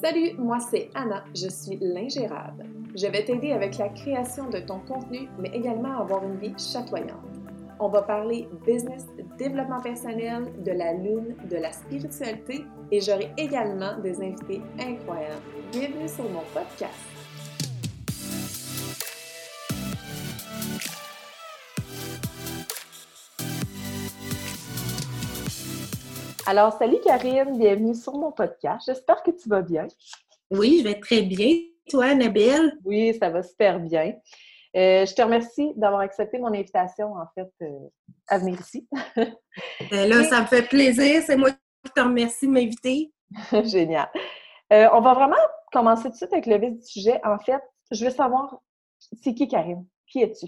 Salut, moi c'est Anna, je suis l'ingérable. Je vais t'aider avec la création de ton contenu, mais également avoir une vie chatoyante. On va parler business, développement personnel, de la lune, de la spiritualité et j'aurai également des invités incroyables. Bienvenue sur mon podcast. Alors, salut Karine, bienvenue sur mon podcast. J'espère que tu vas bien. Oui, je vais très bien. Toi, Annabelle? Oui, ça va super bien. Euh, je te remercie d'avoir accepté mon invitation, en fait, euh, à venir ici. Ben là, ça me fait plaisir. C'est moi qui te remercie de m'inviter. Génial. Euh, on va vraiment commencer tout de suite avec le vif du sujet. En fait, je veux savoir, c'est qui Karine? Qui es-tu?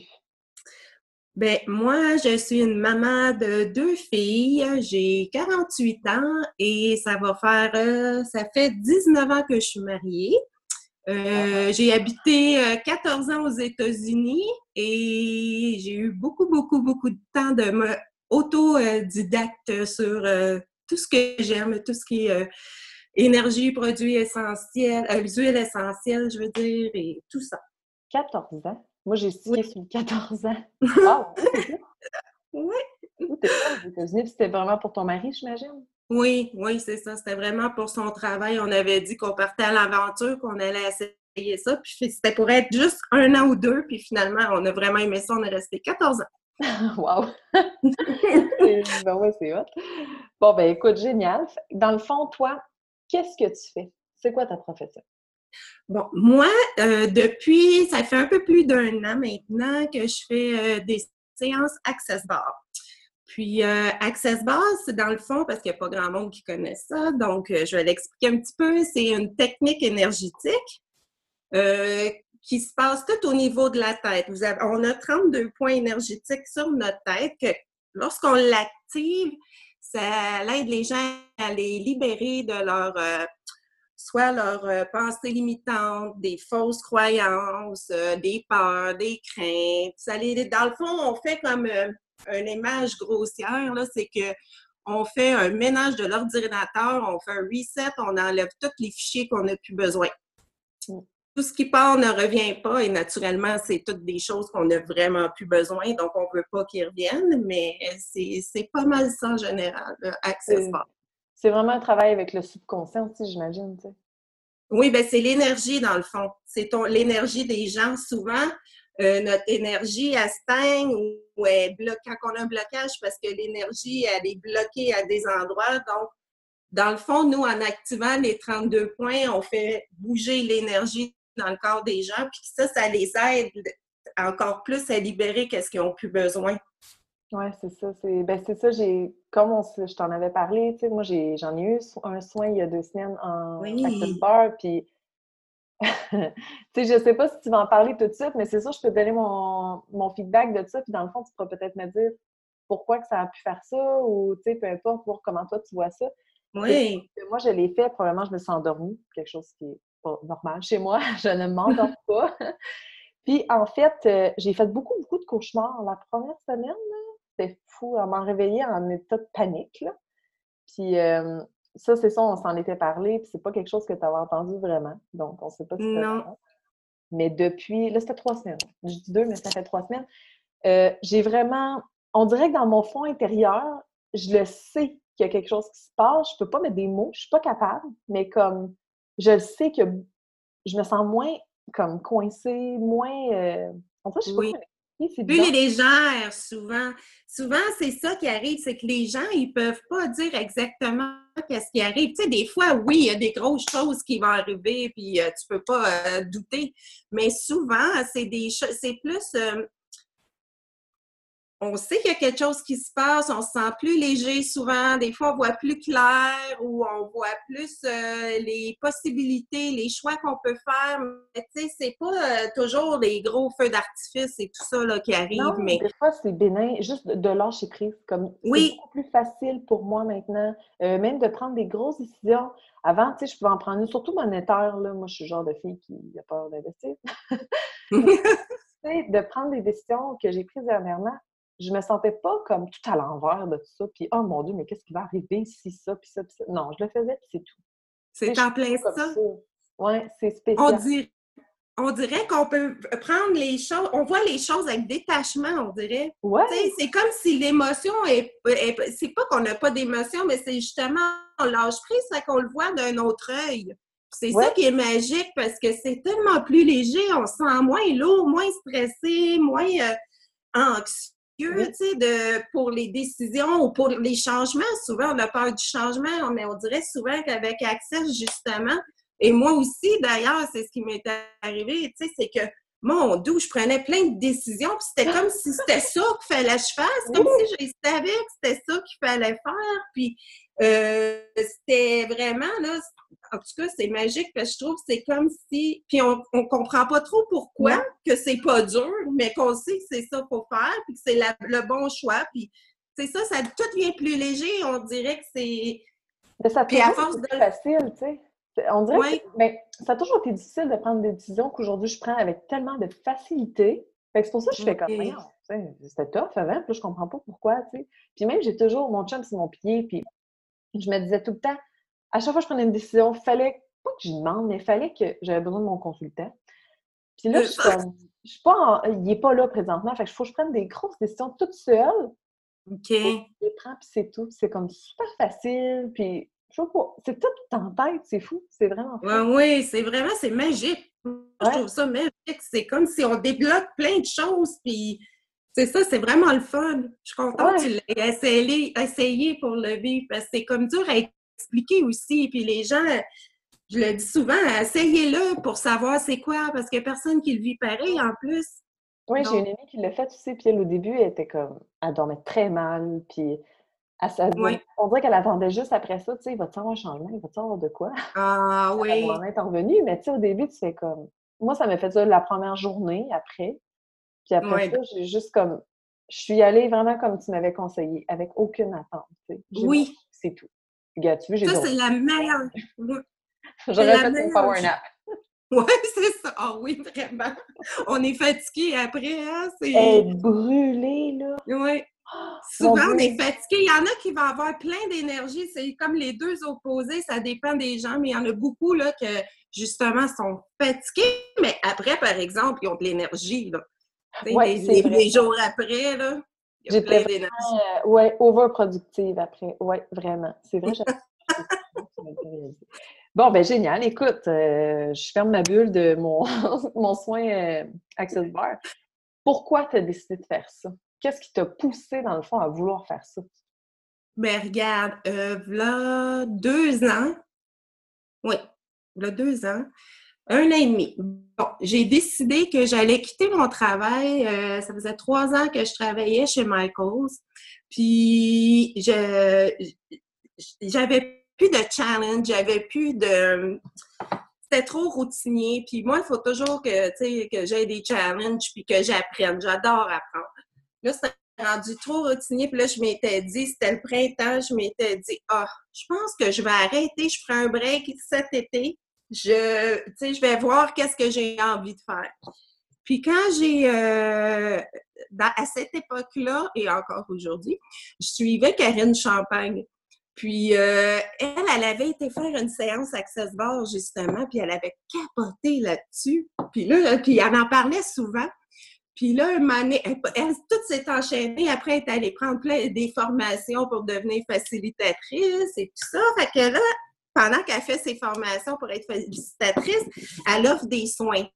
Ben, moi, je suis une maman de deux filles. J'ai 48 ans et ça va faire, euh, ça fait 19 ans que je suis mariée. Euh, j'ai habité 14 euh, ans aux États-Unis et j'ai eu beaucoup, beaucoup, beaucoup de temps de me autodidacte sur tout ce que j'aime, tout ce qui est énergie, produits essentiels, huiles essentielles, je veux dire, et tout ça. 14 ans? Moi, j'ai signé sur 14 ans. oui. aux États-Unis, c'était vraiment pour ton mari, j'imagine? Oui, oui, c'est ça. C'était vraiment pour son travail. On avait dit qu'on partait à l'aventure, qu'on allait essayer ça. Puis c'était pour être juste un an ou deux. Puis finalement, on a vraiment aimé ça. On est resté 14 ans. wow! ben ouais, c'est hot. Bon, ben écoute, génial. Dans le fond, toi, qu'est-ce que tu fais? C'est quoi ta profession? Bon, moi, euh, depuis, ça fait un peu plus d'un an maintenant que je fais euh, des séances Access Bar. Puis, euh, Access Bar, c'est dans le fond, parce qu'il n'y a pas grand monde qui connaît ça, donc je vais l'expliquer un petit peu. C'est une technique énergétique qui se passe tout au niveau de la tête. On a 32 points énergétiques sur notre tête que lorsqu'on l'active, ça aide les gens à les libérer de leur soit leurs euh, pensées limitantes, des fausses croyances, euh, des peurs, des craintes. Ça dans le fond, on fait comme euh, une image grossière, c'est que on fait un ménage de l'ordinateur, on fait un reset, on enlève tous les fichiers qu'on n'a plus besoin. Tout ce qui part ne revient pas et naturellement, c'est toutes des choses qu'on n'a vraiment plus besoin, donc on ne veut pas qu'ils reviennent, mais c'est pas mal ça en général, accessoire. C'est vraiment un travail avec le subconscient aussi, j'imagine. Oui, ben c'est l'énergie dans le fond. C'est l'énergie des gens. Souvent, euh, notre énergie, elle stagne ou elle bloque quand on a un blocage parce que l'énergie, elle est bloquée à des endroits. Donc, dans le fond, nous, en activant les 32 points, on fait bouger l'énergie dans le corps des gens, puis ça, ça les aide encore plus à libérer qu'est-ce qu'ils ont plus besoin. Oui, c'est ça. C'est ben, ça, j'ai comme on, je t'en avais parlé, tu sais, moi j'en ai, eu un soin il y a deux semaines en oui. bar, puis tu sais, je sais pas si tu vas en parler tout de suite, mais c'est ça, je peux te donner mon, mon feedback de ça, puis dans le fond, tu pourras peut-être me dire pourquoi que ça a pu faire ça, ou tu sais, peu importe, voir comment toi tu vois ça. Oui. moi, je l'ai fait, probablement je me suis endormie, quelque chose qui est pas normal chez moi, je ne m'endors pas. puis en fait, euh, j'ai fait beaucoup, beaucoup de cauchemars la première semaine, c'était fou. À m'en réveiller en état de panique. Là. Puis euh, ça, c'est ça, on s'en était parlé, puis c'est pas quelque chose que tu avais entendu vraiment. Donc, on sait pas si Non. Mais depuis, là, c'était trois semaines. Je dis deux, mais ça fait trois semaines. Euh, j'ai vraiment, on dirait que dans mon fond intérieur, je le sais qu'il y a quelque chose qui se passe. Je peux pas mettre des mots, je suis pas capable, mais comme je le sais que je me sens moins comme coincée, moins. Euh, en fait, je oui. Plus légère, souvent. Souvent, c'est ça qui arrive, c'est que les gens, ils peuvent pas dire exactement qu'est-ce qui arrive. Tu sais, des fois, oui, il y a des grosses choses qui vont arriver, puis euh, tu peux pas euh, douter. Mais souvent, c'est des c'est plus euh, on sait qu'il y a quelque chose qui se passe, on se sent plus léger souvent, des fois on voit plus clair ou on voit plus euh, les possibilités, les choix qu'on peut faire. Mais tu sais, c'est pas euh, toujours des gros feux d'artifice et tout ça là, qui arrive. Non, mais des fois c'est bénin, juste de, lâcher prise. Comme oui. c'est beaucoup plus facile pour moi maintenant, euh, même de prendre des grosses décisions. Avant, tu sais, je pouvais en prendre une, surtout monétaire. Là. Moi, je suis le genre de fille qui a peur d'investir. de prendre des décisions que j'ai prises dernièrement, je me sentais pas comme tout à l'envers de tout ça. Puis, oh mon Dieu, mais qu'est-ce qui va arriver si ça, puis ça, puis ça? Non, je le faisais, puis c'est tout. C'est en plein ça. Oui, c'est spécial. On dirait, qu'on peut prendre les choses, on voit les choses avec détachement, on dirait. Ouais. C'est comme si l'émotion est, c'est pas qu'on n'a pas d'émotion, mais c'est justement on lâche prise, c'est qu'on le voit d'un autre œil. C'est ça qui est magique parce que c'est tellement plus léger, on se sent moins lourd, moins stressé, moins euh, anxieux de, pour les décisions ou pour les changements. Souvent, on a peur du changement, mais on dirait souvent qu'avec Access, justement, et moi aussi, d'ailleurs, c'est ce qui m'est arrivé, tu sais, c'est que mon doux, je prenais plein de décisions, puis c'était comme si c'était ça qu'il fallait que je fasse, comme si je savais que c'était ça qu'il fallait faire, puis euh, c'était vraiment, là, en tout cas, c'est magique parce que je trouve que c'est comme si. Puis on, on comprend pas trop pourquoi que c'est pas dur, mais qu'on sait que c'est ça qu'il faut faire, puis que c'est le bon choix. Puis c'est ça, ça tout devient plus léger. On dirait que c'est. Mais ça à force de... facile, tu sais. On dirait que mais ça a toujours été difficile de prendre des décisions qu'aujourd'hui je prends avec tellement de facilité. Fait que c'est pour ça que je fais comme comme c'était tough avant, puis je comprends pas pourquoi, tu sais. Puis même, j'ai toujours mon chum sur mon pied, puis je me disais tout le temps, à chaque fois que je prenais une décision, il fallait, pas que je demande, mais il fallait que j'avais besoin de mon consultant. Puis là, je suis comme, je suis pas il n'est pas là présentement, fait que faut que je prenne des grosses décisions toute seule. OK. Je les prends, puis c'est tout. C'est comme super facile, puis je sais pas, c'est tout en tête, c'est fou, c'est vraiment fou. Ouais, oui, c'est vraiment, c'est magique. Je trouve ça magique. C'est comme si on débloque plein de choses, puis c'est ça, c'est vraiment le fun. Je suis contente que tu l'aies essayé, essayé, pour le vivre, parce que c'est comme dur à expliquer aussi. Puis les gens, je le dis souvent, essayez-le pour savoir c'est quoi, parce qu'il n'y a personne qui le vit pareil en plus. Oui, j'ai une amie qui l'a fait aussi, puis elle, au début, elle était comme, elle dormait très mal, puis elle, on dirait qu'elle attendait juste après ça, tu sais, il va te avoir un changement, il va te avoir de quoi? Ah oui. Elle va être revenu, mais tu sais, au début, tu fais comme, moi, ça m'a fait ça la première journée après, puis après ça, j'ai juste comme, je suis allée vraiment comme tu m'avais conseillé, avec aucune attente, tu sais. Oui. C'est tout. Tu Ça, c'est la meilleure. J'aurais fait une power nap. Oui, c'est ça. Ah oh, oui, vraiment. On est fatigué après, hein? C'est... Brûlée, là. Oui. Souvent, on est fatigué. Il y en a qui vont avoir plein d'énergie. C'est comme les deux opposés, ça dépend des gens, mais il y en a beaucoup là, que justement sont fatigués, mais après, par exemple, ils ont de l'énergie. Oui, c'est les, jours après, là. J'étais vraiment, euh, ouais, overproductive après. Oui, vraiment. C'est vrai, Bon, ben génial. Écoute, euh, je ferme ma bulle de mon, mon soin euh, Access Bar. Pourquoi tu as décidé de faire ça? Qu'est-ce qui t'a poussé, dans le fond, à vouloir faire ça? Ben regarde, euh, là, deux ans. Oui, là, deux ans un an et demi. Bon, j'ai décidé que j'allais quitter mon travail. Euh, ça faisait trois ans que je travaillais chez Michaels. Puis, j'avais plus de challenge, j'avais plus de... C'était trop routinier. Puis moi, il faut toujours que, que j'ai des challenges puis que j'apprenne. J'adore apprendre. Là, c'était rendu trop routinier. Puis là, je m'étais dit, c'était le printemps, je m'étais dit, ah, je pense que je vais arrêter, je ferai un break cet été je, je vais voir qu'est-ce que j'ai envie de faire. Puis quand j'ai, euh, à cette époque-là, et encore aujourd'hui, je suivais Karine Champagne. Puis euh, elle, elle avait été faire une séance Access Bar, justement, puis elle avait capoté là-dessus. Puis là, puis elle en parlait souvent. Puis là, elle, elle, tout s'est enchaîné. Après, elle est allée prendre plein des formations pour devenir facilitatrice et tout ça. Fait que là, pendant qu'elle fait ses formations pour être félicitatrice, elle offre des soins.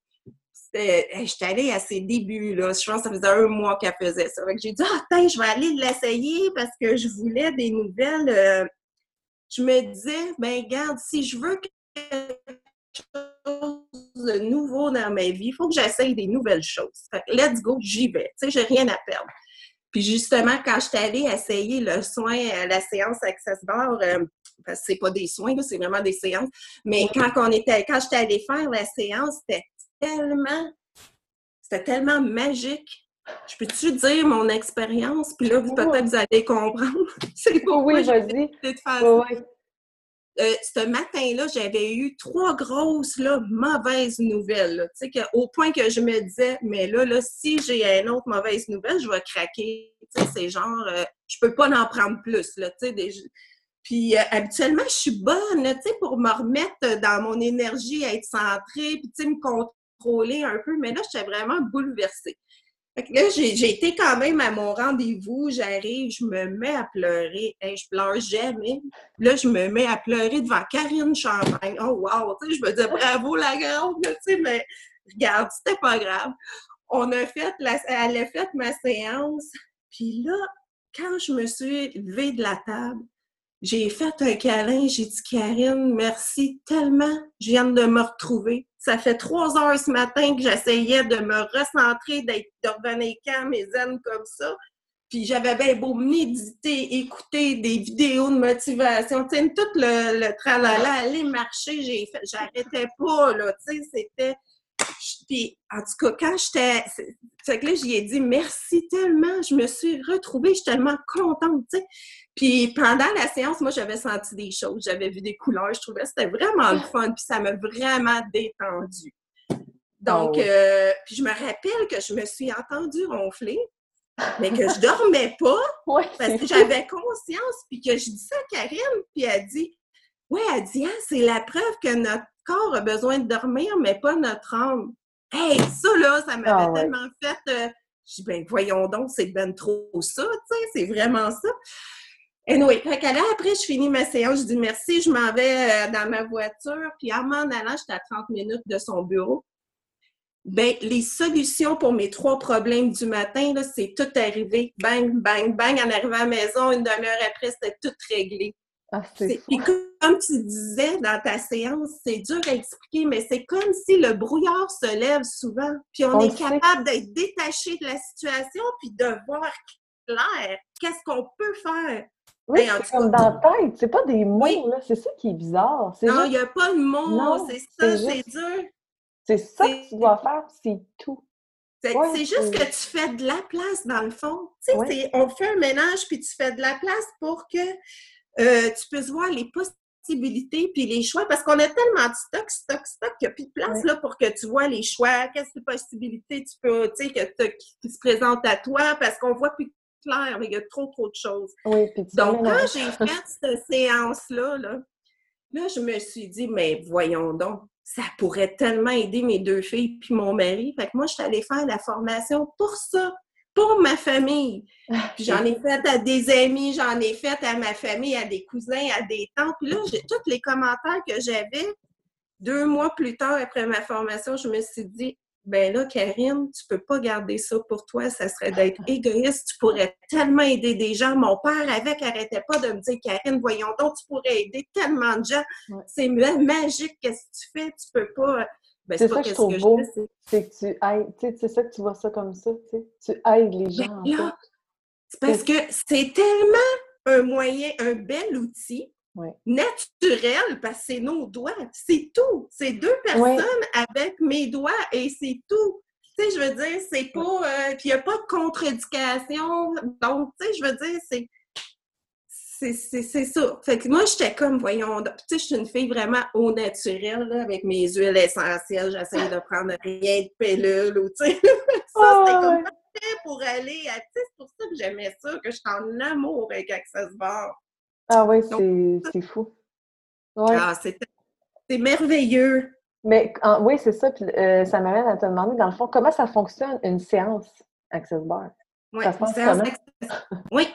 J'étais allée à ses débuts, là. Je pense que ça faisait un mois qu'elle faisait ça. j'ai dit, ah, oh, je vais aller l'essayer parce que je voulais des nouvelles. Euh, je me disais, ben, regarde, si je veux quelque chose de nouveau dans ma vie, il faut que j'essaye des nouvelles choses. let's go, j'y vais. Tu sais, j'ai rien à perdre. Puis justement, quand je suis allée essayer le soin, à la séance Access Bar, euh, parce que c'est pas des soins, c'est vraiment des séances. Mais quand on était, quand j'étais allée faire la séance, c'était tellement, c'était tellement magique. Je peux-tu dire mon expérience? Puis là, peut-être vous allez comprendre. c'est oui, vas-y. Euh, ce matin-là, j'avais eu trois grosses là, mauvaises nouvelles. Au point que je me disais, mais là, là si j'ai une autre mauvaise nouvelle, je vais craquer. c'est genre, euh, je peux pas en prendre plus. Là, Puis euh, habituellement, je suis bonne, tu sais, pour me remettre dans mon énergie, être centrée, puis tu sais, me contrôler un peu. Mais là, j'étais vraiment bouleversée. Fait que là, j'ai été quand même à mon rendez-vous, j'arrive, je me mets à pleurer. et je pleure jamais. Là, je me mets à pleurer devant Karine Champagne. Oh wow! Tu sais, je me dis bravo la grande, tu sais, mais regarde, c'était pas grave. On a fait la, elle a fait ma séance. Puis là, quand je me suis levée de la table, j'ai fait un câlin, j'ai dit Karine, merci tellement, je viens de me retrouver. Ça fait trois heures ce matin que j'essayais de me recentrer, d'être, de revenir calme et zen comme ça. Puis j'avais bien beau méditer, écouter des vidéos de motivation, tu sais, tout le, le tralala, aller marcher, j'ai fait, j'arrêtais pas, là, tu sais, c'était... Puis, en tout cas, quand j'étais... C'est que là, j'y ai dit merci tellement, je me suis retrouvée, je suis tellement contente, tu sais. Puis pendant la séance, moi, j'avais senti des choses, j'avais vu des couleurs, je trouvais que c'était vraiment le fun, puis ça m'a vraiment détendu. Donc, oh. euh, puis je me rappelle que je me suis entendue ronfler, mais que je dormais pas, parce que j'avais conscience, puis que je dis ça à Karine, puis elle dit, ouais, elle dit, hein, c'est la preuve que notre corps a besoin de dormir, mais pas notre âme. Hey, ça là, ça m'avait ah tellement fait... Euh, je dis, ben voyons donc, c'est ben trop ça, tu sais, c'est vraiment ça. Anyway, fait après, je finis ma séance, je dis merci, je m'en vais euh, dans ma voiture, puis en m'en allant, j'étais à 30 minutes de son bureau. Ben, les solutions pour mes trois problèmes du matin, là, c'est tout arrivé. Bang, bang, bang. En arrivant à la maison, une demi-heure après, c'était tout réglé. Ah, puis comme tu disais dans ta séance, c'est dur à expliquer, mais c'est comme si le brouillard se lève souvent. Puis on, est capable d'être détaché de la situation, puis de voir clair qu'est-ce qu'on peut faire. Oui, ben, c'est comme dans la tête, c'est pas des mots, là. C'est ça qui est bizarre. Non, il n'y a pas de mots, c'est ça, c'est dur. C'est ça que tu dois faire, c'est tout. C'est juste que tu fais de la place, dans le fond. Tu sais, on fait un ménage, puis tu fais de la place pour que euh, tu puisses voir les possibilités puis les choix, parce qu'on a tellement de stock, stock, stock, qu'il n'y a plus de place là, pour que tu vois les choix, quelles possibilités tu peux, tu sais, que, qui se présentent à toi, parce qu'on voit plus clair, mais il y a trop, trop de choses. donc, quand j'ai fait cette séance-là, là, je me suis dit, mais voyons donc, ça pourrait tellement aider mes deux filles puis mon mari. Fait que moi, je suis allée faire la formation pour ça, pour ma famille. Ah, puis j'en ai fait à des amis, j'en ai fait à ma famille, à des cousins, à des tantes. Puis là, j'ai tous les commentaires que j'avais. Deux mois plus tard, après ma formation, je me suis dit, ben là, Karine, tu peux pas garder ça pour toi, ça serait d'être égoïste, tu pourrais tellement aider des gens. Mon père, avec, arrêtait pas de me dire, Karine, voyons donc, tu pourrais aider tellement de gens. C'est magique, qu'est-ce que tu fais, tu peux pas... Ben, c'est ça que je trouve beau, c'est que tu aides, c'est ça que tu vois ça comme ça, tu sais, tu aides les gens, en C'est parce que c'est tellement un moyen, un bel outil, naturel parce que c'est nos doigts. C'est tout. C'est deux personnes avec mes doigts et c'est tout. Tu sais, je veux dire, c'est pas. Euh, puis il n'y a pas de contre-éducation. Donc, tu sais, je veux dire, c'est. C'est ça. Fait que moi, j'étais comme, voyons, tu sais, je suis une fille vraiment au naturel, là, avec mes huiles essentielles. J'essaie de prendre rien de pellule ou, tu sais. ça, c'était comme pour aller à. Tu sais, c'est pour ça que j'aimais ça, que je suis en amour avec Access Bar. Ah oui, c'est fou. Ah, c'est merveilleux. Mais oui, c'est ça. Puis, euh, ça m'amène à te demander, dans le fond, comment ça fonctionne une séance Access Bar? Oui, oui,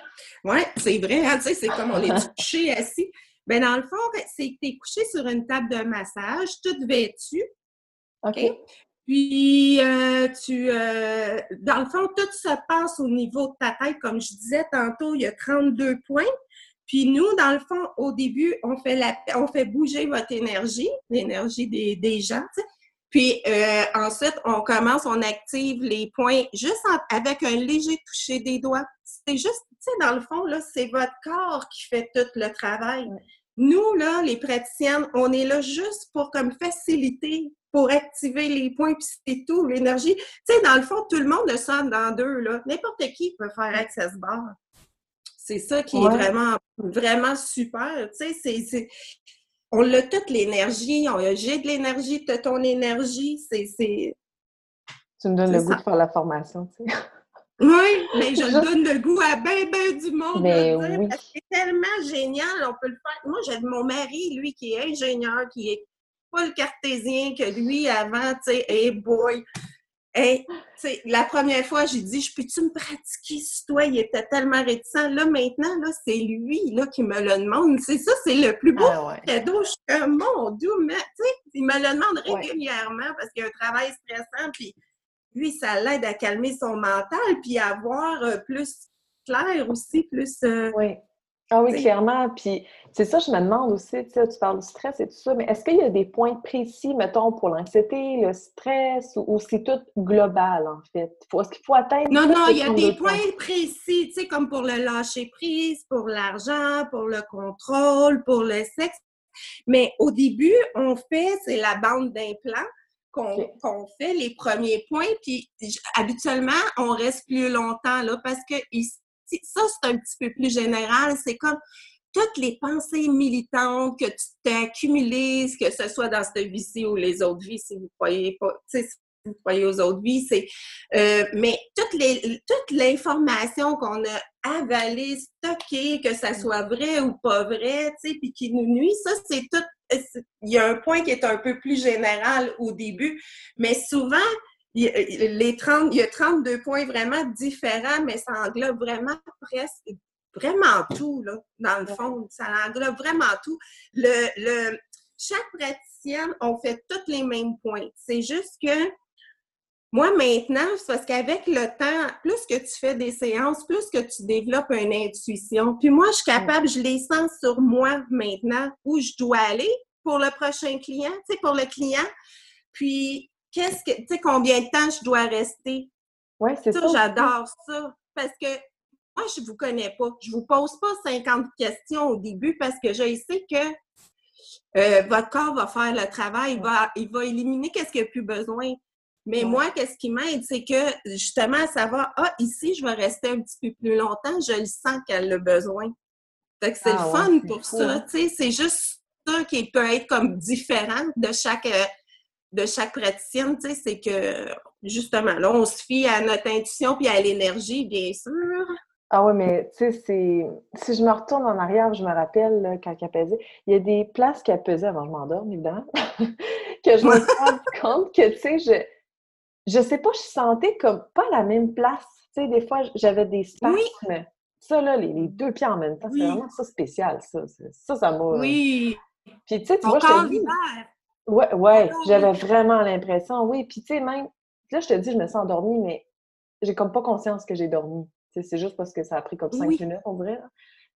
ouais, c'est vrai. Hein, tu sais, c'est comme on est couché assis. Ben, dans le fond, c'est que tu es couché sur une table de massage, toute vêtue. OK? Puis, euh, tu, euh, dans le fond, tout se passe au niveau de ta tête. Comme je disais tantôt, il y a 32 points. Puis nous, dans le fond, au début, on fait, la, on fait bouger votre énergie, l'énergie des, des gens. Puis euh, ensuite, on commence, on active les points juste avec un léger toucher des doigts. C'est juste, tu sais, dans le fond, là, c'est votre corps qui fait tout le travail. Nous, là, les praticiennes, on est là juste pour comme faciliter, pour activer les points, puis c'est tout, l'énergie. Tu sais, dans le fond, tout le monde le sent dans deux, là. N'importe qui peut faire Access Bar. C'est ça qui est vraiment, vraiment super. Tu sais, c'est, on a toute l'énergie, j'ai de l'énergie, tu ton énergie. C'est, Tu me donnes le goût de faire la formation, tu sais. Oui, mais je donne le goût à ben, ben du monde. Mais oui. C'est tellement génial, on peut le faire. Moi, j'ai mon mari, lui, qui est ingénieur, qui est pas le cartésien que lui avant, tu sais, hey boy, Hey, la première fois, j'ai dit, je peux-tu me pratiquer sur toi? Il était tellement réticent? Là, maintenant, là, c'est lui là, qui me le demande. C'est ça, c'est le plus beau ah, cadeau. Je suis comme, mon Dieu, mais il me le demande régulièrement parce qu'il y a un travail stressant. Puis lui, ça l'aide à calmer son mental puis à voir euh, plus clair aussi, plus. Euh, oui. Ah oui, clairement. Puis c'est ça, je me demande aussi, tu parles du stress et tout ça, mais est-ce qu'il y a des points précis, mettons, pour l'anxiété, le stress, ou, c'est tout global, en fait? Est-ce qu'il faut atteindre... Non, non, il y a des points précis, tu sais, comme pour le lâcher-prise, pour l'argent, pour le contrôle, pour le sexe. Mais au début, on fait, c'est la bande d'implants qu'on fait, les premiers points, puis habituellement, on reste plus longtemps, là, parce que ça, c'est un petit peu plus général. C'est comme toutes les pensées militantes que tu t'es accumulées, que ce soit dans cette vie-ci ou les autres vies, si vous croyez pas, si vous croyez aux autres vies, c'est euh, mais toute les toute l'information qu'on a avalée, stockée, que ça soit vrai ou pas vrai, tu sais, puis qui nous nuit, ça c'est tout. Il y a un point qui est un peu plus général au début, mais souvent il, les 30, il y a 32 points vraiment différents, mais ça englobe vraiment presque vraiment tout, là, dans le fond. Ça englobe vraiment tout. Le, le, chaque praticienne, on fait tous les mêmes points. C'est juste que moi, maintenant, c'est parce qu'avec le temps, plus que tu fais des séances, plus que tu développes une intuition. Puis moi, je suis capable, je les sens sur moi maintenant où je dois aller pour le prochain client, tu sais, pour le client. Puis qu'est-ce que, tu sais, combien de temps je dois rester? Oui, c'est ça. J'adore ça. Parce que moi, je ne vous connais pas. Je ne vous pose pas 50 questions au début parce que je sais que euh, votre corps va faire le travail, il va, il va éliminer qu'est-ce qu'il n'y a plus besoin. Mais moi, qu'est-ce qui m'aide, c'est que justement, ça va, ah, ici, je vais rester un petit peu plus longtemps, je le sens qu'elle a besoin. Fait que c'est le ah fun pour ça, hein. tu sais, c'est juste ça qui peut être comme différent de chaque, euh, de chaque praticienne, tu sais, c'est que justement, là, on se fie à notre intuition puis à l'énergie, bien sûr. Ah oui, mais tu sais, c'est. Si je me retourne en arrière, je me rappelle là, quand elle pesait, il y a des places qu'elle pesait avant que je m'endorme, évidemment, que je me suis rendu compte que, tu sais, je. Je sais pas, je sentais comme pas la même place. Tu sais, des fois, j'avais des spasmes. Oui. Ça, là, les, deux pieds en même temps, c'est vraiment ça spécial, ça. Ça, ça m'a. Oui. Puis, tu sais, tu vois, je. Ouais, ouais, j'avais vraiment l'impression, oui. Puis, tu sais, même, là, je te dis, je me sens endormie, mais j'ai comme pas conscience que j'ai dormi. C'est juste parce que ça a pris comme cinq minutes, on dirait.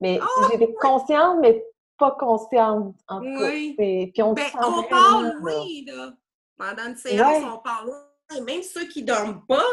Mais oh, j'étais consciente, mais pas consciente, en tout cas. Puis on, ben, on parle, oui, là. Pendant une séance, on parle, oui. Même ceux qui dorment pas,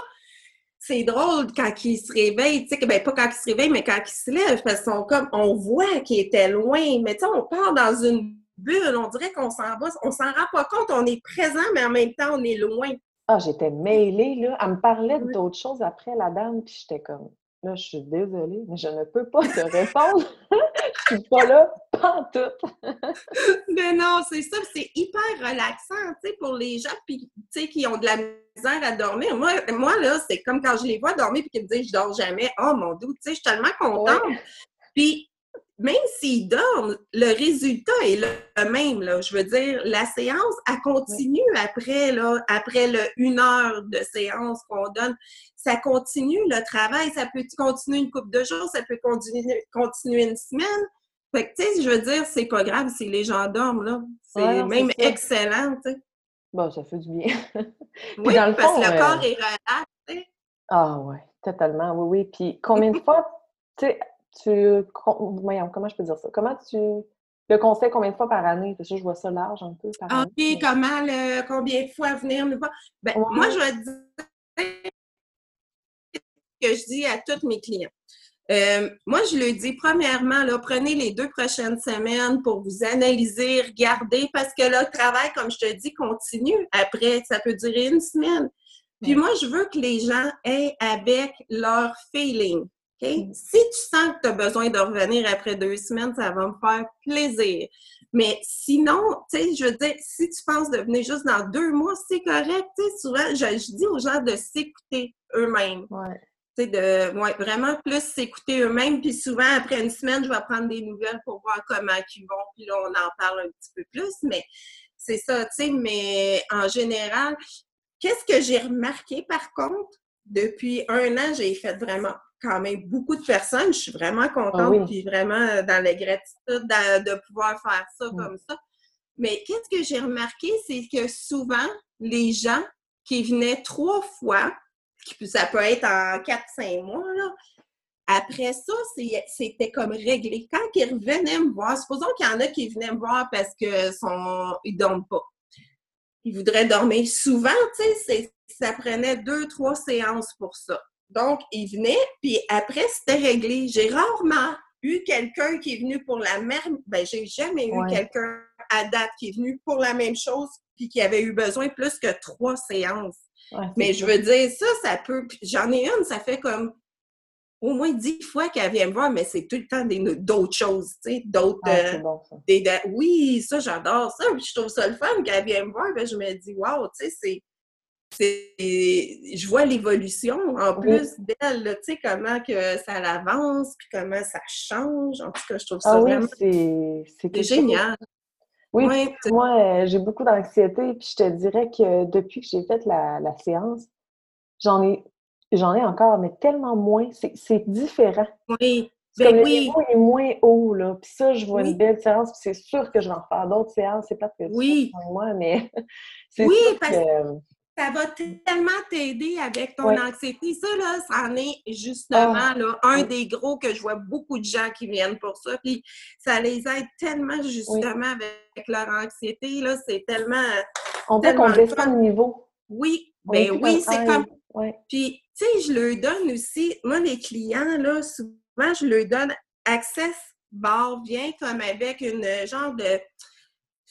c'est drôle quand ils se réveillent, tu sais, ben pas quand ils se réveillent, mais quand ils se lèvent, parce qu'on comme, on voit qu'ils étaient loin, mais tu sais, on part dans une bulle. On dirait qu'on s'en va, on s'en rend pas compte, on est présent, mais en même temps, on est loin. Ah, j'étais mêlée, là. Elle me parlait d'autres choses après, la dame, puis j'étais comme, là, je suis désolée, mais je ne peux pas te répondre. je suis pas là, pas tout. mais non, c'est ça, c'est hyper relaxant, tu sais, pour les gens, puis, tu sais, qui ont de la misère à dormir. Moi, moi là, c'est comme quand je les vois dormir, puis qu'ils me disent, je dors jamais. Oh, mon Dieu, tu sais, je suis tellement contente. Puis, même s'ils dorment, le résultat est le même. Là. Je veux dire, la séance, elle continue après, là, après le une heure de séance qu'on donne. Ça continue le travail. Ça peut continuer une couple de jours, ça peut continuer, continuer une semaine. Fait que, tu sais, je veux dire, c'est pas grave si les gens dorment, là. C'est même excellent, tu sais. Bon, ça fait du bien. oui, parce que le corps euh, est relax, Ah, ouais, totalement, oui, oui. Puis combien de fois, tu sais, tu. Voyons, comment je peux dire ça? Comment tu. Le conseil combien de fois par année? Parce que je vois ça large un peu par OK, comment, le, combien de fois venir nous voir? Ben, Moi, je vais dire que je dis à tous mes clients. Euh, moi, je le dis premièrement, là, prenez les deux prochaines semaines pour vous analyser, regarder, parce que le travail, comme je te dis, continue. Après, ça peut durer une semaine. Puis moi, je veux que les gens aient avec leur feeling. Si tu sens que tu as besoin de revenir après deux semaines, ça va me faire plaisir. Mais sinon, tu sais, je veux dire, si tu penses de venir juste dans deux mois, c'est correct. Tu sais, souvent, je, dis aux gens de s'écouter eux-mêmes. de vraiment plus s'écouter eux-mêmes. Puis souvent, après une semaine, je vais prendre des nouvelles pour voir comment ils vont. Puis là, on en parle un petit peu plus. Mais c'est ça, tu sais. Mais en général, qu'est-ce que j'ai remarqué par contre? Depuis un an, j'ai fait vraiment quand même beaucoup de personnes. Je suis vraiment ah contente, puis vraiment dans la gratitude de, pouvoir faire ça comme ça. Mais qu'est-ce que j'ai remarqué, c'est que souvent, les gens qui venaient trois fois, ça peut être en quatre, cinq mois, là, après ça, c'était comme réglé. Quand ils revenaient me voir, supposons qu'il y en a qui venaient me voir parce qu'ils ne dorment pas. Ils voudraient dormir souvent, tu sais, ça prenait deux, trois séances pour ça. Donc, ils venaient, puis après, c'était réglé. J'ai rarement eu quelqu'un qui est venu pour la même... Ben, j'ai jamais eu quelqu'un à date qui est venu pour la même chose puis qui avait eu besoin plus que trois séances. Mais je veux dire, ça, ça peut... J'en ai une, ça fait comme au moins dix fois qu'elle vient me voir, mais c'est tout le temps d'autres choses, tu sais, d'autres... Ah, oui, ça, j'adore ça. je trouve ça le fun qu'elle vienne me voir. Ben, je me dis, wow, tu sais, c'est je vois l'évolution en plus d'elle, tu sais, comment que ça avance, puis comment ça change. En tout cas, je trouve ça ah vraiment c'est génial. Oui, moi, euh, j'ai beaucoup d'anxiété, puis je te dirais que depuis que j'ai fait la, séance, j'en ai j'en ai encore, mais tellement moins. C'est différent. Oui. Ben le oui. niveau est moins haut, là. Puis ça, je vois une belle séance, puis c'est sûr que je vais en refaire d'autres séances. C'est pas que oui. moi, mais oui, parce que ça va tellement t'aider avec ton anxiété. Ça, là, c'en est justement ah. là, un des gros que je vois beaucoup de gens qui viennent pour ça. Puis ça les aide tellement justement avec leur anxiété. Là, c'est tellement. On voit qu'on descend le niveau. Oui, ben oui, c'est comme. Puis, tu sais, je leur donne aussi, moi, les clients, là, souvent, je leur donne Access Bar vient comme avec une genre de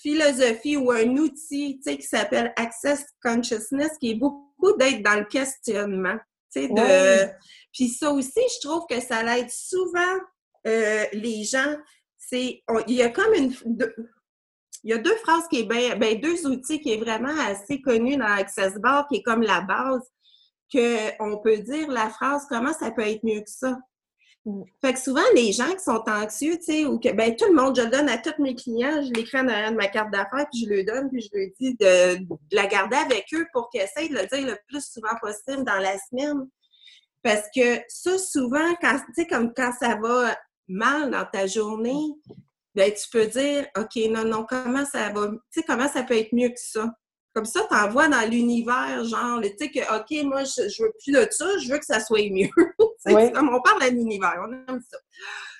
philosophie ou un outil qui s'appelle Access Consciousness, qui est beaucoup d'être dans le questionnement. De... Puis ça aussi, je trouve que ça l'aide souvent euh, les gens. C'est, il y a comme une... il y a deux phrases qui est bien, ben, deux outils qui est vraiment assez connus dans Access Bar, qui est comme la base, qu'on peut dire la phrase comment ça peut être mieux que ça? Mm. Fait que souvent, les gens qui sont anxieux, tu sais, ou que, ben, tout le monde, je le donne à tous mes clients, je l'écris en arrière de ma carte d'affaires, puis je le donne, puis je leur dis de, la garder avec eux pour qu'ils essayent de le dire le plus souvent possible dans la semaine. Parce que ça, souvent, quand, tu sais, comme quand ça va mal dans ta journée, ben, tu peux dire, OK, non, non, comment ça va, tu sais, comment ça peut être mieux que ça? Comme ça, tu envoies dans l'univers, genre, tu sais, que, OK, moi, je, je, veux plus de ça, je veux que ça soit mieux. oui. comme on parle à l'univers, on aime ça.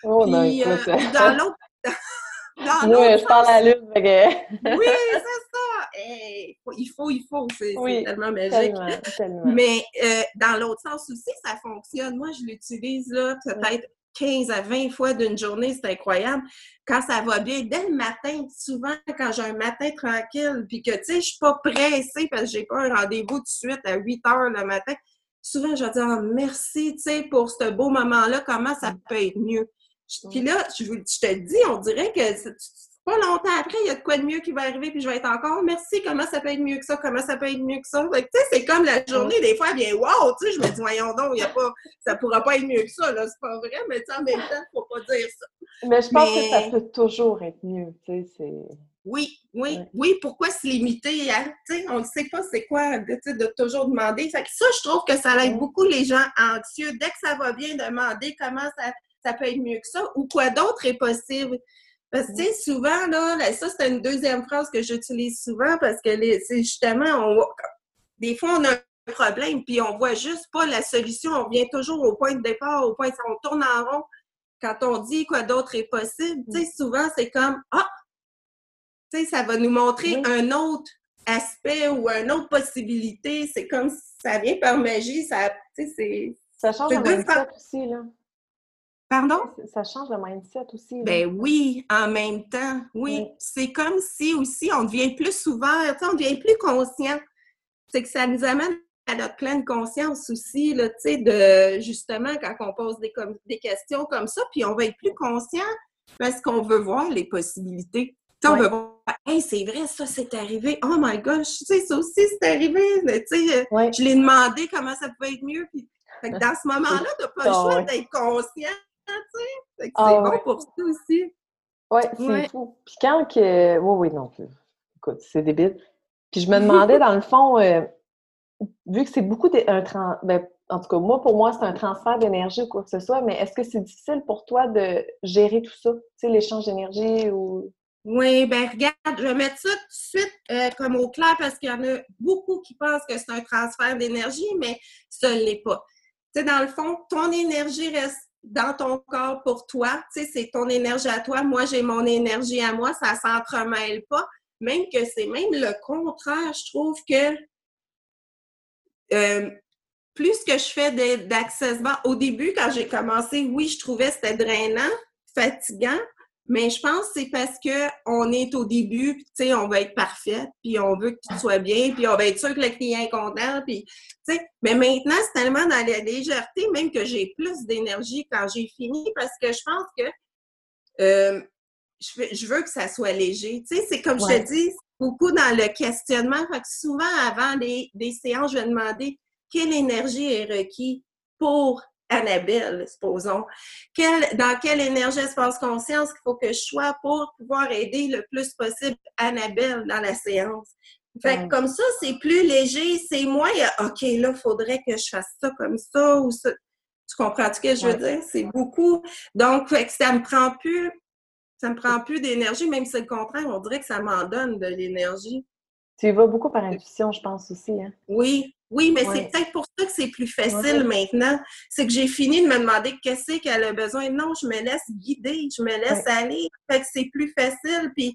Oh, Puis, euh, dans l'autre. oui, je parle à la lune. oui, c'est ça. il faut, il faut. C'est tellement magique. Mais euh, dans l'autre sens aussi, ça fonctionne. Moi, je l'utilise là, peut-être 15 à 20 fois d'une journée, c'est incroyable. Quand ça va bien, dès le matin, souvent quand j'ai un matin tranquille, puis que, tu sais, je suis pas pressée parce que j'ai pas un rendez-vous tout de suite à 8 heures le matin, souvent je vais dire oh, merci, tu sais, pour ce beau moment-là, comment ça peut être mieux? Puis là, je, te le dis, on dirait que pas longtemps après, il y a de quoi de mieux qui va arriver, puis je vais être encore, merci, comment ça peut être mieux que ça, comment ça peut être mieux que ça. tu sais, c'est comme la journée, des fois, elle vient, wow, tu sais, je me dis, voyons donc, y a pas, ça pourra pas être mieux que ça, là, c'est pas vrai, mais en même temps, faut pas dire ça. Mais je pense que ça peut toujours être mieux, tu sais, c'est... Oui, oui, oui, pourquoi se limiter à, tu sais, on ne sait pas c'est quoi, de, de toujours demander. Ça, je trouve que ça aide beaucoup les gens anxieux. Dès que ça va bien, demander comment ça, ça peut être mieux que ça ou quoi d'autre est possible. Parce que, tu sais, souvent, là, ça, c'est une deuxième phrase que j'utilise souvent parce que c'est justement, on, des fois, on a un problème, puis on voit juste pas la solution. On vient toujours au point de départ, au point, on tourne en rond. Quand on dit quoi d'autre est possible, tu sais, souvent, c'est comme, ah, tu sais, ça va nous montrer un autre aspect ou une autre possibilité. C'est comme si ça vient par magie, ça, tu sais, c'est... Ça change le mindset aussi, là. Pardon? Ça change le mindset aussi. Ben oui, en même temps. Oui. C'est comme si aussi on devient plus ouvert, on devient plus conscient. C'est que ça nous amène à notre pleine conscience aussi, là, de justement quand on pose des, des questions comme ça, puis on va être plus conscient parce qu'on veut voir les possibilités. on veut voir, hey, c'est vrai, ça c'est arrivé. Oh my gosh, tu sais, ça aussi c'est arrivé. Tu sais, je l'ai demandé comment ça pouvait être mieux. Puis Fait que dans ce moment-là, tu n'as pas le choix d'être conscient, Ah c'est bon pour ça aussi. Oui, c'est fou. Puis quand que. Oui, oui, non. Écoute, c'est débile. Puis je me demandais, dans le fond, euh, vu que c'est beaucoup de, un ben, en tout cas, moi, pour moi, c'est un transfert d'énergie ou quoi que ce soit, mais est-ce que c'est difficile pour toi de gérer tout ça? Tu sais, l'échange d'énergie ou. Oui, ben regarde, je vais mettre ça tout de suite euh, comme au clair parce qu'il y en a beaucoup qui pensent que c'est un transfert d'énergie, mais ça ne l'est pas. Tu sais, dans le fond, ton énergie reste dans ton corps pour toi. Tu sais, c'est ton énergie à toi. Moi, j'ai mon énergie à moi. Ça ne s'entremêle pas. Même que c'est même le contraire. Je trouve que euh, plus que je fais d'accès au début, quand j'ai commencé, oui, je trouvais que c'était drainant, fatigant, mais je pense que c'est parce qu'on est au début, tu sais, on va être parfaite, puis on veut que tout soit bien, puis on va être sûr que le client est content, puis, tu sais, mais maintenant, c'est tellement dans la légèreté, même que j'ai plus d'énergie quand j'ai fini, parce que je pense que euh, je, veux, que ça soit léger. Tu sais, c'est comme je te dis, beaucoup dans le questionnement. Fait que souvent, avant des, des séances, je vais demander quelle énergie est requise pour Annabelle, supposons. dans quelle énergie espace-conscience qu'il faut que je sois pour pouvoir aider le plus possible Annabelle dans la séance? Fait comme ça, c'est plus léger, c'est moins, OK, là, il faudrait que je fasse ça comme ça ou ça. Tu comprends ce que je veux dire? C'est beaucoup. Donc, fait que ça me prend plus, ça me prend plus d'énergie, même si c'est le contraire, on dirait que ça m'en donne de l'énergie. Tu y vas beaucoup par intuition, je pense aussi. Hein? Oui, oui, mais c'est peut-être pour ça que c'est plus facile maintenant. C'est que j'ai fini de me demander qu'est-ce qu'elle a besoin. Non, je me laisse guider, je me laisse aller. Fait que c'est plus facile. Puis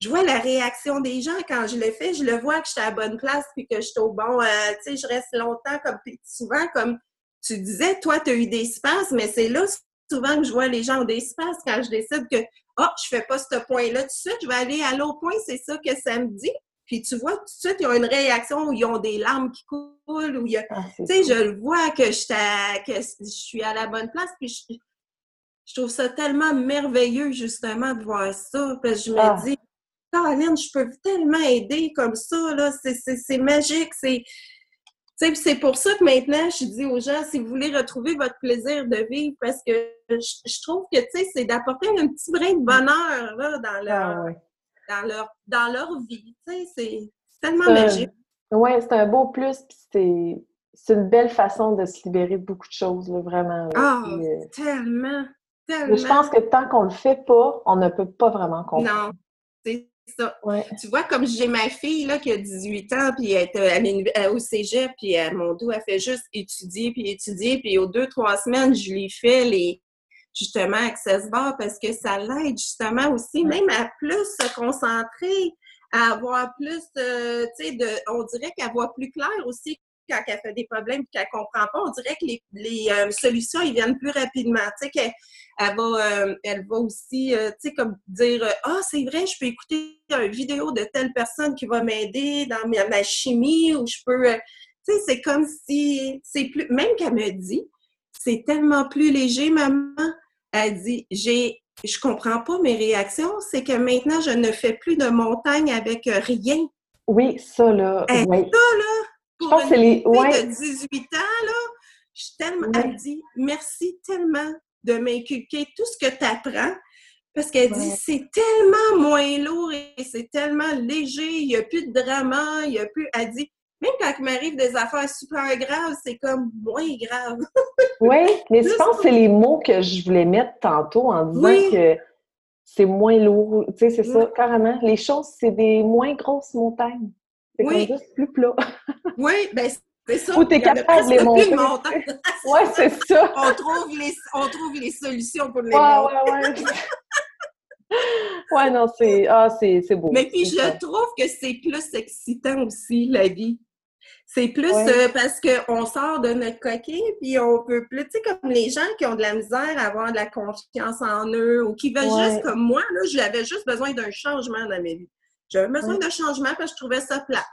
je vois la réaction des gens quand je le fais. Je le vois que je suis à la bonne place puis que je suis au bon. Euh, tu sais, je reste longtemps comme souvent comme tu disais, toi, tu as eu des espaces, mais c'est là souvent que je vois les gens ont des espaces quand je décide que oh, je fais pas ce point-là tout de suite, je vais aller à l'autre point, c'est ça que ça me dit. Puis tu vois, tout de suite, ils ont une réaction où ils ont des larmes qui coulent, où il y a... Ah, tu sais, je le vois que je, que je suis à la bonne place, puis je, trouve ça tellement merveilleux, justement, de voir ça. Parce que je me ah. dis, Caroline, je peux tellement aider comme ça, là. C'est magique, c'est... C'est pour ça que maintenant, je dis aux gens, si vous voulez retrouver votre plaisir de vivre, parce que je, trouve que, c'est d'apporter un petit brin de bonheur, là, dans leur... Ah, dans leur, dans leur vie. C'est tellement magique. Oui, c'est un beau plus, puis c'est une belle façon de se libérer de beaucoup de choses, là, vraiment. Ah, euh, tellement, tellement. Je pense que tant qu'on le fait pas, on ne peut pas vraiment comprendre. Non, c'est ça. Tu vois, comme j'ai ma fille là, qui a 18 ans, puis elle est au cégep, puis à mon dos, elle fait juste étudier, puis étudier, puis aux deux, trois semaines, je lui fais les, justement Access Bar parce que ça l'aide justement aussi, même à plus se concentrer, à avoir plus, euh, tu sais, de, on dirait qu'elle voit plus clair aussi quand elle fait des problèmes et qu'elle comprend pas. On dirait que les, les euh, solutions, ils viennent plus rapidement. Tu sais, qu'elle elle va, euh, elle va aussi, tu sais, comme dire, ah, c'est vrai, je peux écouter une vidéo de telle personne qui va m'aider dans ma, ma, chimie ou je peux, tu sais, c'est comme si, c'est plus, même qu'elle me dit, c'est tellement plus léger, maman. Elle dit, j'ai, je comprends pas mes réactions, c'est que maintenant, je ne fais plus de montagne avec rien. Oui, ça, là. Ça, là, pour une fille de 18 ans, là, je tellement, elle dit, merci tellement de m'inculquer tout ce que tu apprends. Parce qu'elle dit, c'est tellement moins lourd et c'est tellement léger, il n'y a plus de drama, il n'y a plus. Elle dit, même quand il m'arrive des affaires super graves, c'est comme moins grave. oui, mais je pense que c'est les mots que je voulais mettre tantôt en disant que c'est moins lourd. Tu sais, c'est ça, carrément. Les choses, c'est des moins grosses montagnes. C'est comme juste plus plat. oui, ben c'est ça. Ou t'es capable de les monter. oui, c'est ça. on, trouve les, on trouve les solutions pour les ouais, monter. Ouais, ouais. ouais, non, c'est ah, beau. Mais puis, je trouve que c'est plus excitant aussi, la vie. C'est plus euh, parce qu'on sort de notre coquille, puis on peut plus, tu sais, comme les gens qui ont de la misère à avoir de la confiance en eux ou qui veulent juste, comme moi, là, j'avais juste besoin d'un changement dans ma vie. J'avais besoin d'un changement parce que je trouvais ça plat.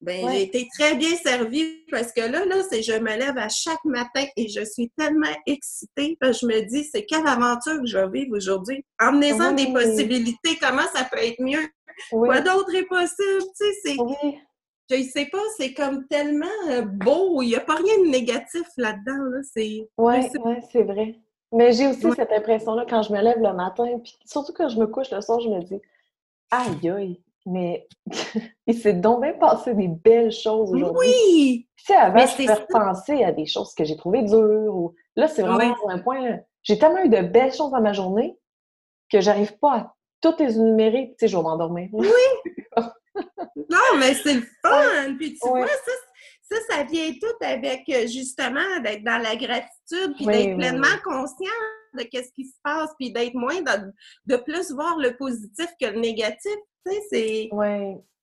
Ben, j'ai été très bien servie parce que là, là, c'est je me lève à chaque matin et je suis tellement excitée parce que je me dis, c'est quelle aventure que je vais vivre aujourd'hui? Emmenez-en des possibilités, comment ça peut être mieux? Quoi d'autre est possible? Tu sais, c'est je sais pas, c'est comme tellement euh, beau. Il n'y a pas rien de négatif là-dedans. Là. C'est, ouais, c'est vrai. Mais j'ai aussi cette impression-là quand je me lève le matin, puis surtout quand je me couche le soir, je me dis Aïe aïe, mais il s'est donc bien passé des belles choses aujourd'hui. Oui! Tu sais, avant, je faire penser à des choses que j'ai trouvées dures. Ou... Là, c'est vraiment un point. J'ai tellement eu de belles choses dans ma journée que j'arrive pas à toutes les énumérer. Tu sais, je vais m'endormir. Oui! non, mais c'est le fun! Puis tu vois, ça, ça, ça vient tout avec euh, justement d'être dans la gratitude, puis d'être pleinement conscient de ce qui se passe, puis d'être moins de, plus voir le positif que le négatif. Tu sais, c'est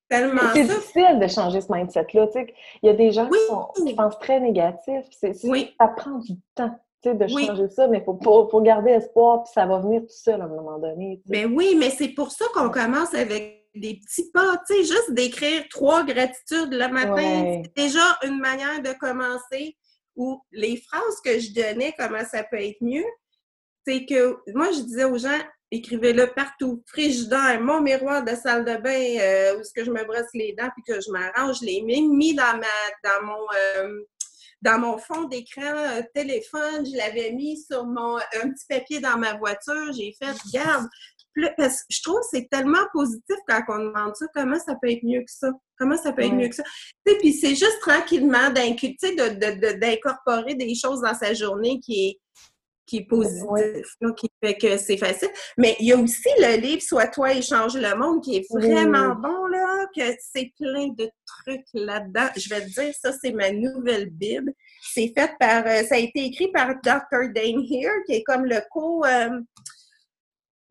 tellement C'est difficile de changer ce mindset-là. Tu sais, il y a des gens qui, pensent très négatif. Ça prend du temps de changer ça, mais il faut, faut, garder espoir, puis ça va venir tout seul à un moment donné. Ben oui, mais c'est pour ça qu'on commence avec des petits pas, tu sais, juste d'écrire trois gratitudes le matin, c'est déjà une manière de commencer. Ou les phrases que je donnais, comment ça peut être mieux, c'est que moi, je disais aux gens, écrivez-le partout. Frigidaire, mon miroir de salle de bain, euh, où est-ce que je me brosse les dents puis que je m'arrange, je l'ai mis dans, ma, dans mon... Euh, dans mon fond d'écran euh, téléphone, je l'avais mis sur mon un petit papier dans ma voiture, j'ai fait regarde, parce que je trouve que c'est tellement positif quand on demande ça, comment ça peut être mieux que ça? Comment ça peut être mieux que ça? Et puis c'est juste tranquillement d'incorporer des choses dans sa journée qui est, qui est positif, qui fait que c'est facile. Mais il y a aussi le livre Sois toi et change le monde qui est vraiment bon, là, que c'est plein de trucs là-dedans. Je vais te dire, ça, c'est ma nouvelle Bible. C'est fait par, euh, ça a été écrit par Dr. Dane Here, qui est comme le co, euh,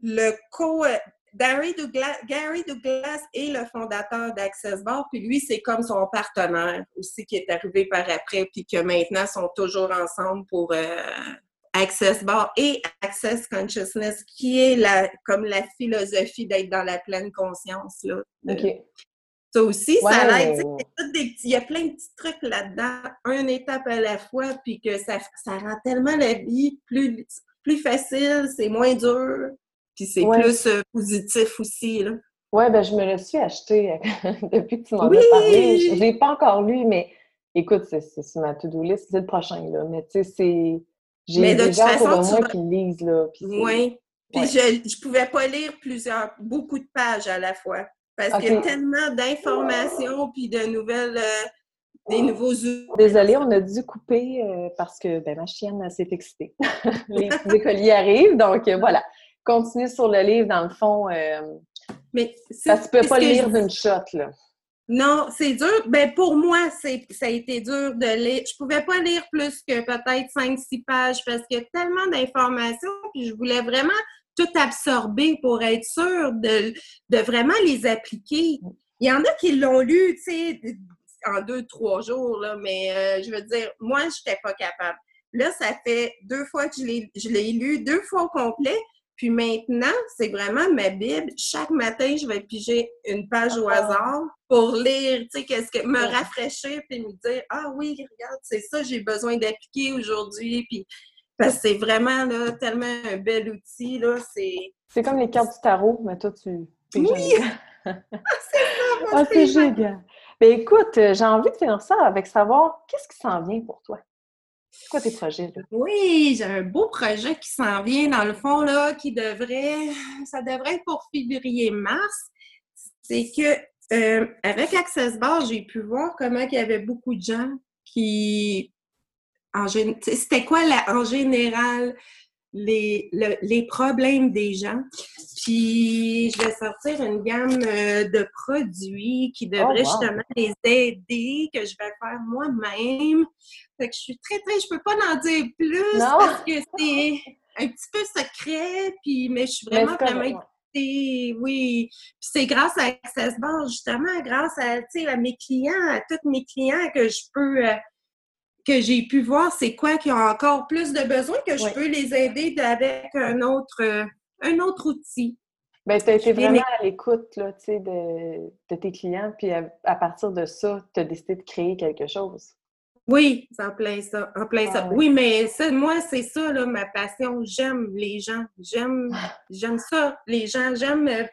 le co, euh, Gary Douglas, Gary Douglas est le fondateur d'Access Bar, puis lui, c'est comme son partenaire aussi qui est arrivé par après, puis que maintenant sont toujours ensemble pour Access Bar et Access Consciousness, qui est la, comme la philosophie d'être dans la pleine conscience. Là. OK. Ça aussi, ça l'aide. Il y a plein de petits trucs là-dedans, une étape à la fois, puis que ça, ça rend tellement la vie plus, plus facile, c'est moins dur, puis c'est plus euh, positif aussi. Là. Ouais, ben je me le suis acheté depuis que tu m'en as parlé? Je ne l'ai pas encore lu, mais écoute, c'est ma to-do list, c'est le prochain. Là. Mais tu sais, c'est j'ai des gens façon, moi qui lisent, là. oui. Puis je ne pouvais pas lire plusieurs, beaucoup de pages à la fois. Parce qu'il y a tellement d'informations puis de nouvelles, euh, des nouveaux outils. Désolée, on a dû couper euh, parce que ben, ma chienne s'est excitée. Les écoliers arrivent, donc euh, voilà. Continue sur le livre, dans le fond. Mais ça ne peut pas lire d'une shot, là. Non, c'est dur. Ben pour moi, c'est ça a été dur de lire. Je pouvais pas lire plus que peut-être 5-6 pages parce qu'il y a tellement d'informations puis je voulais vraiment tout absorber pour être sûre de, de vraiment les appliquer. Il y en a qui l'ont lu, tu sais, en deux, trois jours, là, mais euh, je veux dire, moi, je n'étais pas capable. Là, ça fait deux fois que je l'ai lu, deux fois au complet, puis maintenant, c'est vraiment ma Bible. Chaque matin, je vais piger une page au ah. hasard pour lire, tu sais, qu'est-ce que me rafraîchir puis me dire ah oui, regarde, c'est ça j'ai besoin d'appliquer aujourd'hui puis parce que c'est vraiment là tellement un bel outil là, c'est C'est comme les cartes du tarot, mais toi tu Oui. ah, c'est ça. Ah, c'est génial. Ben écoute, euh, j'ai envie de finir ça avec savoir qu'est-ce qui s'en vient pour toi. C'est quoi tes projets? Là? Oui, j'ai un beau projet qui s'en vient dans le fond, là, qui devrait, ça devrait être pour février-mars. C'est que euh, avec Access Bar, j'ai pu voir comment il y avait beaucoup de gens qui, c'était quoi en général les, les problèmes des gens. Puis je vais sortir une gamme euh, de produits qui oh, devraient justement les aider, que je vais faire moi-même. Fait que je suis très, très, je peux pas en dire plus parce que c'est un petit peu secret, puis, mais je suis vraiment, vraiment oui. Puis c'est grâce à AccessBar, justement, grâce à, à mes clients, à tous mes clients que je peux, euh, que j'ai pu voir c'est quoi qui ont encore plus de besoins, que je peux les aider avec un autre, euh, un autre outil. Bien, tu as été vraiment à l'écoute de, de tes clients, puis à, à partir de ça, tu as décidé de créer quelque chose. Oui, c'est en plein ça, en plein ça. Ah oui, mais ça, moi, c'est ça, là, ma passion. J'aime les gens. J'aime, j'aime ça, les gens. J'aime, euh,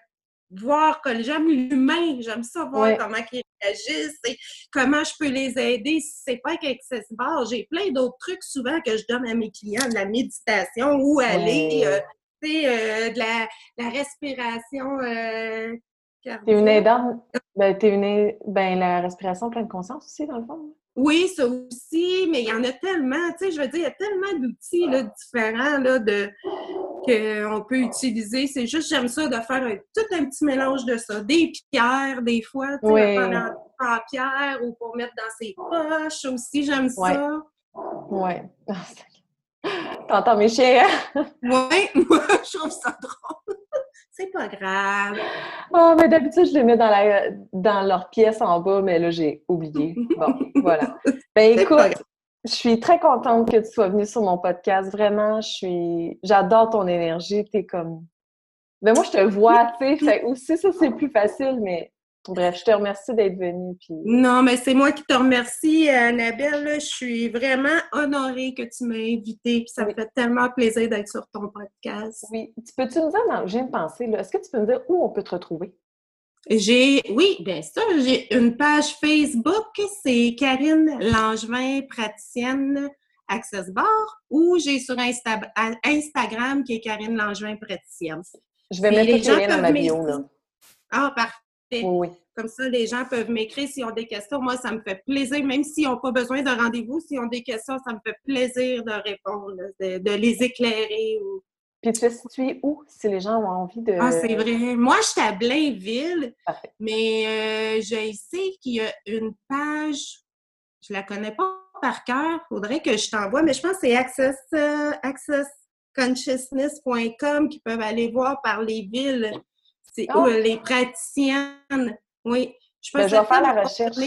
voir que j'aime l'humain, j'aime ça voir comment ils réagissent et comment je peux les aider si c'est pas accessible. J'ai plein d'autres trucs souvent que je donne à mes clients, de la méditation, où aller, euh, tu sais, euh, de la, la respiration. Euh, T'es une aidante, ben, es une, ben, la respiration pleine conscience aussi, dans le fond. Oui, ça aussi, mais il y en a tellement, tu sais, je veux dire, il y a tellement d'outils différents là, de, qu'on peut utiliser. C'est juste, j'aime ça de faire tout un petit mélange de ça. Des pierres, des fois, tu sais, en pierre ou pour mettre dans ses poches aussi, j'aime ça. Oui. T'entends mes chiens? oui, moi, je trouve ça drôle. C'est pas grave. Oh, mais d'habitude, je les mets dans, la, dans leur pièce en bas, mais là, j'ai oublié. Bon, voilà. Ben écoute, je suis très contente que tu sois venue sur mon podcast. Vraiment, je suis. J'adore ton énergie. T'es comme. Mais ben, moi, je te vois, tu sais. Aussi, ça, c'est plus facile, mais Bref, je te remercie d'être venue. Puis... Non, mais c'est moi qui te remercie, Annabelle. Je suis vraiment honorée que tu m'aies invitée. ça me fait tellement plaisir d'être sur ton podcast. Oui. Tu peux-tu nous dire, j'ai une pensée, est-ce que tu peux me dire où on peut te retrouver? J'ai, oui, bien sûr, j'ai une page Facebook, c'est Karine Langevin, praticienne Access Bar, ou j'ai sur Instagram qui est Karine Langevin, praticienne. Je vais mettre les liens dans ma bio, là. Ah, parfait. Comme ça, les gens peuvent m'écrire s'ils ont des questions. Moi, ça me fait plaisir, même s'ils n'ont pas besoin de rendez-vous, s'ils ont des questions, ça me fait plaisir de répondre, de, les éclairer. Puis tu es situé où si les gens ont envie de. Ah, c'est vrai. Moi, je suis à Blainville, mais euh, je sais qu'il y a une page, je la connais pas par cœur, faudrait que je t'envoie, mais je pense que c'est access, euh, accessconsciousness.com qui peuvent aller voir par les villes c'est ah! les praticiennes. Oui. Je, ben, je vais faire la recherche.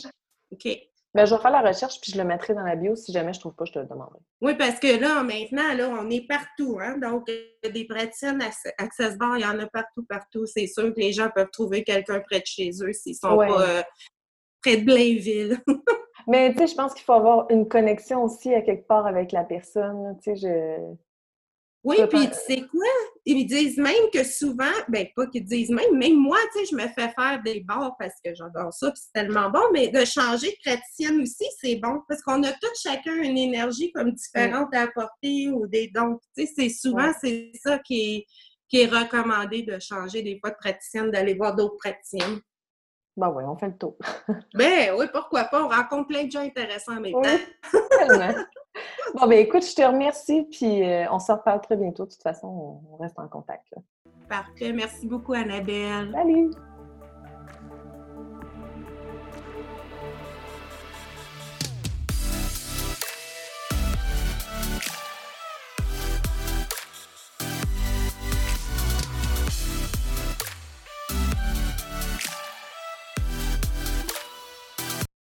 OK. Ben, je vais faire la recherche puis je le mettrai dans la bio. Si jamais je ne trouve pas, je te le demanderai. Oui, parce que là, maintenant, là, on est partout. Hein? Donc, des praticiennes Access Bar, il y en a partout, partout. C'est sûr que les gens peuvent trouver quelqu'un près de chez eux s'ils ne sont pas euh, près de Blainville. Mais tu sais, je pense qu'il faut avoir une connexion aussi à quelque part avec la personne. Tu sais, je oui, puis tu sais quoi? Ils disent même que souvent, ben pas qu'ils disent même, même moi, tu sais, je me fais faire des bars parce que j'adore ça, puis c'est tellement bon, mais de changer de praticienne aussi, c'est bon, parce qu'on a tous chacun une énergie comme différente à apporter ou des dons. Tu sais, c'est souvent, c'est ça qui est, qui est recommandé de changer des fois de praticienne, d'aller voir d'autres praticiennes. Ben oui, on fait le tour. ben oui, pourquoi pas? On rencontre plein de gens intéressants en même temps. bon, ben écoute, je te remercie, puis euh, on se reparle très bientôt. De toute façon, on reste en contact. Parfait. Merci beaucoup, Annabelle. Salut!